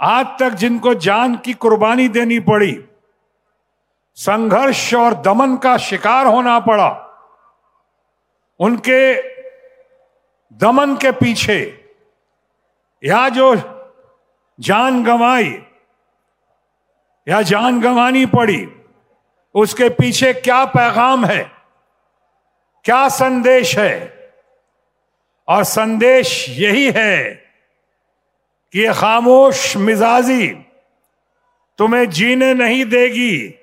आज तक जिनको जान की कुर्बानी देनी पड़ी, संघर्ष और दमन का शिकार होना पड़ा, उनके दमन के पीछे या जो जान गंवाई, या जान गंवानी पड़ी, उसके पीछे क्या पैगाम है, क्या संदेश है? और संदेश यही है ये खामोश मिजाजी तुम्हें जीने नहीं देगी।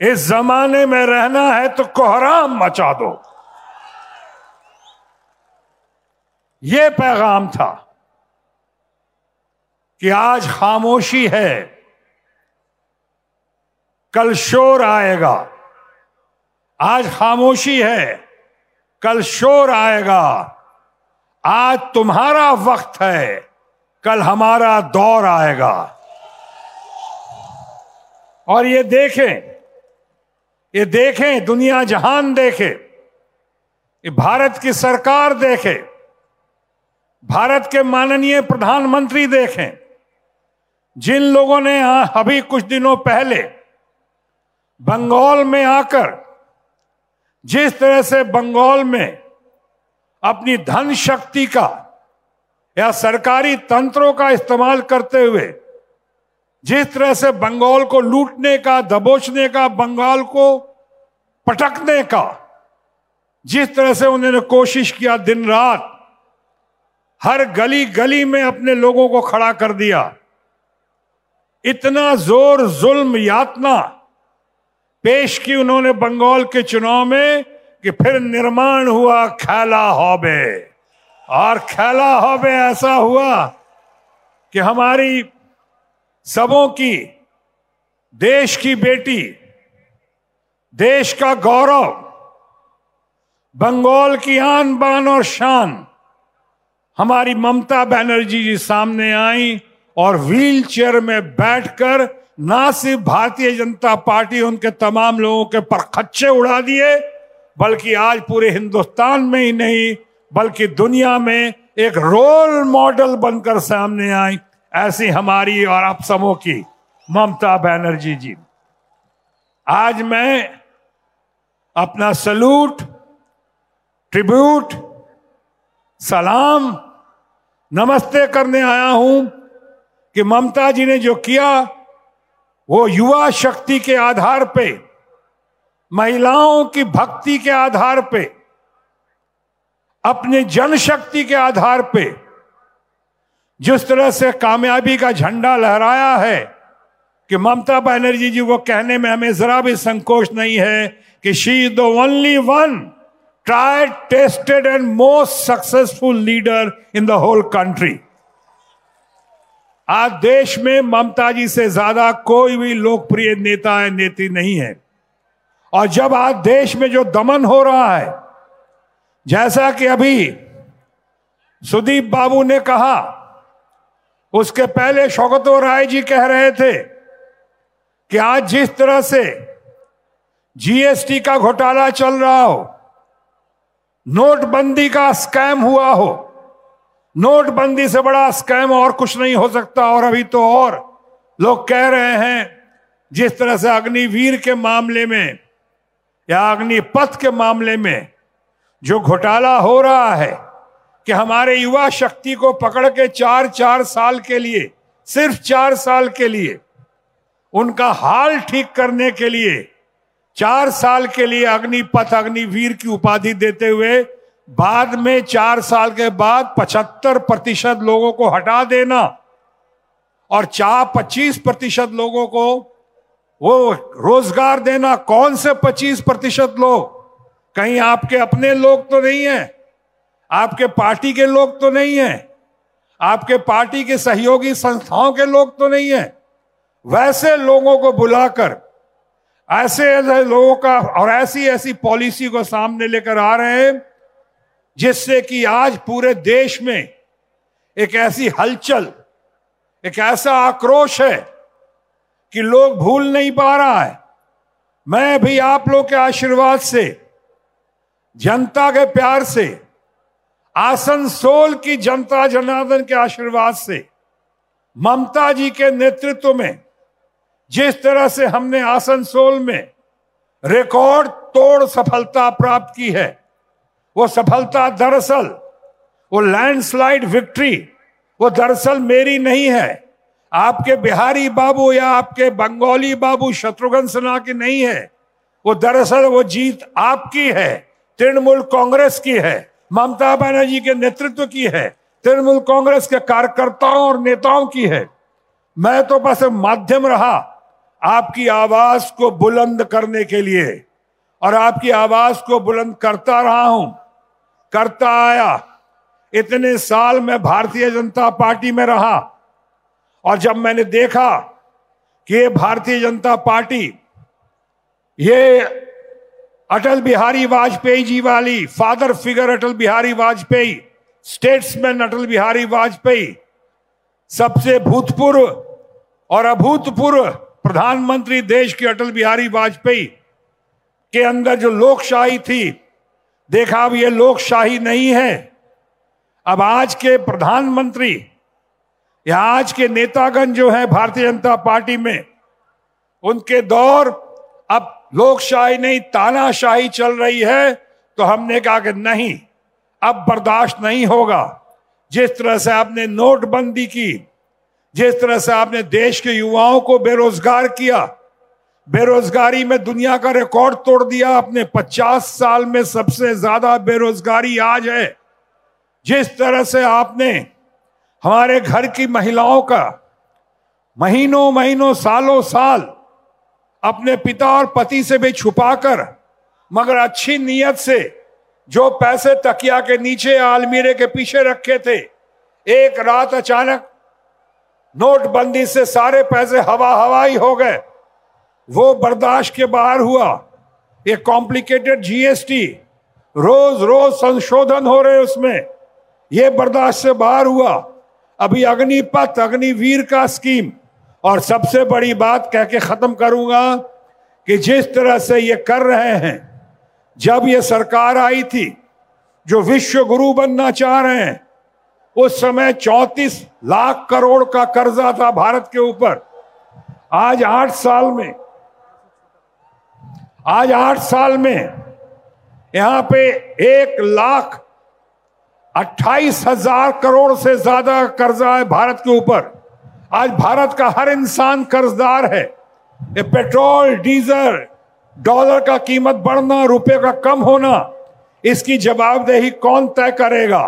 इस जमाने में रहना है तो कोहराम मचा दो। ये पैगाम था कि आज खामोशी है। कल शोर आएगा। आज खामोशी है। कल शोर आएगा। आज तुम्हारा वक्त है। कल हमारा दौर आएगा। और ये देखें ये देखें, दुनिया जहान देखे, ये भारत की सरकार देखे, भारत के माननीय प्रधानमंत्री देखें, जिन लोगों ने अभी कुछ दिनों पहले बंगाल में आकर, जिस तरह से बंगाल में अपनी धन शक्ति का या सरकारी तंत्रों का इस्तेमाल करते हुए, जिस तरह से बंगाल को लूटने का, दबोचने का, बंगाल को पटकने का, जिस तरह से उन्होंने कोशिश किया दिन रात, हर गली गली में अपने लोगों को खड़ा कर दिया। इतना ज़ोर जुल्म यातना पेश की उन्होंने बंगाल के चुनाव में कि फिर निर्माण हुआ खैला हौबे। और खैला हौबे ऐसा हुआ कि हमारी सबों की, देश की बेटी, देश का गौरव, बंगाल की आन बान और शान, हमारी ममता बनर्जी जी सामने आई और व्हील चेयर में बैठकर ना सिर्फ़ भारतीय जनता पार्टी उनके तमाम लोगों के परखच्चे उड़ा दिए, बल्कि आज पूरे हिंदुस्तान में ही नहीं बल्कि दुनिया में एक रोल मॉडल बनकर सामने आई, ऐसी हमारी और आप सबों की, ममता बनर्जी जी। आज मैं अपना सलूट ट्रिब्यूट सलाम, नमस्ते करने आया हूँ कि ममता जी ने जो किया, वो युवा शक्ति के आधार पे, महिलाओं की भक्ति के आधार पे अपने जनशक्ति के आधार पे जिस तरह से कामयाबी का झंडा लहराया है कि ममता बनर्जी जी, वो कहने में हमें जरा भी संकोच नहीं है कि she is the only one try tested and most successful leader in the whole country आज देश में ममता जी से ज़्यादा कोई भी लोकप्रिय नेता है नेत्री नहीं है। और जब आज देश में जो दमन हो रहा है जैसा कि अभी सुदीप बाबू ने कहा, उसके पहले शौकतो राय जी कह रहे थे कि आज जिस तरह से जीएसटी का घोटाला चल रहा हो, नोटबंदी का स्कैम हुआ हो, नोटबंदी से बड़ा स्कैम और कुछ नहीं हो सकता। और अभी तो और लोग कह रहे हैं, जिस तरह से अग्निवीर के मामले में या अग्निपथ के मामले में जो घोटाला हो रहा है कि हमारे युवा शक्ति को पकड़ के चार चार साल के लिए, सिर्फ़ चार साल के लिए, उनका हाल ठीक करने के लिए, चार साल के लिए अग्निपथ अग्निवीर की उपाधि देते हुए, बाद में चार साल के बाद पचहत्तर प्रतिशत लोगों को हटा देना और चार पच्चीस प्रतिशत लोगों को वो रोज़गार देना, कौन से पच्चीस प्रतिशत लोग? कहीं आपके अपने लोग तो नहीं है। आपके पार्टी के लोग तो नहीं है। आपके पार्टी के सहयोगी संस्थाओं के लोग तो नहीं है। वैसे लोगों को बुलाकर, ऐसे ऐसे लोगों का और ऐसी ऐसी पॉलिसी को सामने लेकर आ रहे हैं, जिससे कि आज पूरे देश में एक ऐसी हलचल, एक ऐसा आक्रोश है कि लोग भूल नहीं पा रहा है। मैं भी आप लोग के आशीर्वाद से जनता के प्यार से आसनसोल की जनता जनार्दन के आशीर्वाद से, ममता जी के नेतृत्व में, जिस तरह से हमने आसनसोल में रिकॉर्ड तोड़ सफलता प्राप्त की है, वो सफलता दरअसल, वो लैंडस्लाइड विक्ट्री वो दरअसल मेरी नहीं है। आपके बिहारी बाबू या आपके बंगाली बाबू शत्रुघ्न सिन्हा की नहीं है, वो दरअसल वो जीत आपकी है। तृणमूल कांग्रेस की है, ममता बनर्जी के नेतृत्व की है, तृणमूल कांग्रेस के कार्यकर्ताओं और नेताओं की है। मैं तो बस माध्यम रहा आपकी आवाज़ को बुलंद करने के लिए और आपकी आवाज़ को बुलंद करता रहा हूँ। करता आया। इतने साल में भारतीय जनता पार्टी में रहा और जब मैंने देखा कि ये भारतीय जनता पार्टी, ये अटल बिहारी वाजपेयी जी वाली father figure Atal Bihari Vajpayee, statesman Atal Bihari Vajpayee, सबसे भूतपूर्व और अभूतपूर्व प्रधानमंत्री देश के अटल बिहारी वाजपेयी के अंदर जो लोकशाही थी, देखा अब ये लोकशाही नहीं है। अब आज के प्रधानमंत्री या आज के नेतागण जो हैं भारतीय जनता पार्टी में, उनके दौर अब लोकशाही नहीं, तानाशाही चल रही है तो हमने कहा कि नहीं, अब बर्दाश्त नहीं होगा। जिस तरह से आपने नोटबंदी की, जिस तरह से आपने देश के युवाओं को बेरोजगार किया, बेरोजगारी में दुनिया का रिकॉर्ड तोड़ दिया, आपने 50 साल में सबसे ज़्यादा बेरोजगारी आज है। जिस तरह से आपने हमारे घर की महिलाओं का महीनों महीनों सालों साल अपने पिता और पति से भी छुपाकर, मगर अच्छी नीयत से जो पैसे तकिया के नीचे आलमीरे के पीछे रखे थे, एक रात अचानक नोटबंदी से सारे पैसे हवा हवाई हो गए। वो बर्दाश्त के बाहर हुआ। ये कॉम्प्लिकेटेड जीएसटी रोज रोज संशोधन हो रहे उसमें। ये बर्दाश्त से बाहर हुआ। अभी अग्निपथ, अग्निवीर का स्कीम और सबसे बड़ी बात कह के खत्म करूँगा कि जिस तरह से ये कर रहे हैं, जब ये सरकार आई थी, जो विश्व गुरु बनना चाह रहे हैं, उस समय 34 लाख करोड़ का कर्जा था भारत के ऊपर। आज आठ साल में, आज आठ साल में यहाँ पे एक लाख अट्ठाईस हज़ार करोड़ से ज़्यादा कर्जा है भारत के ऊपर। आज भारत का हर इंसान कर्जदार है। ये पेट्रोल, डीजल, डॉलर का कीमत बढ़ना रुपए का कम होना, इसकी जवाबदेही कौन तय करेगा?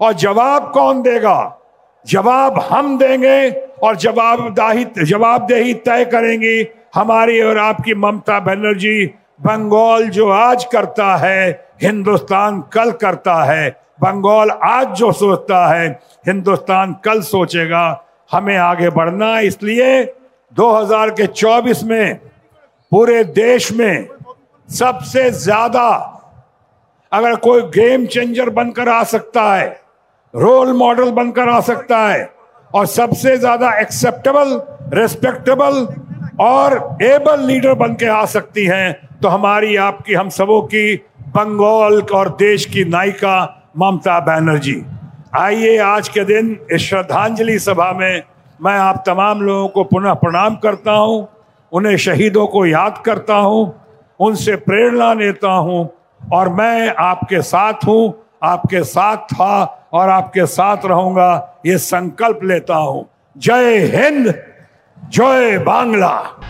और जवाब कौन देगा? जवाब हम देंगे और जवाबदाही, जवाबदेही तय करेंगी हमारी और आपकी ममता बनर्जी। बंगाल जो आज करता है, हिंदुस्तान कल करता है। बंगाल आज जो सोचता है, हिंदुस्तान कल सोचेगा। हमें आगे बढ़ना इसलिए 2000 के 24 में पूरे देश में सबसे ज़्यादा अगर कोई गेम चेंजर बनकर आ सकता है, रोल मॉडल बनकर आ सकता है, और सबसे ज़्यादा एक्सेप्टेबल रेस्पेक्टेबल और एबल लीडर बन के आ सकती हैं तो हमारी आपकी, हम सबों की, बंगाल और देश की नायिका ममता बनर्जी। आइए आज के दिन इस श्रद्धांजलि सभा में मैं आप तमाम लोगों को पुनः प्रणाम करता हूँ, उन्हें शहीदों को याद करता हूँ, उनसे प्रेरणा लेता हूँ और मैं आपके साथ हूँ, आपके साथ था और आपके साथ रहूँगा, ये संकल्प लेता हूँ। जय हिंद, जय बांग्ला।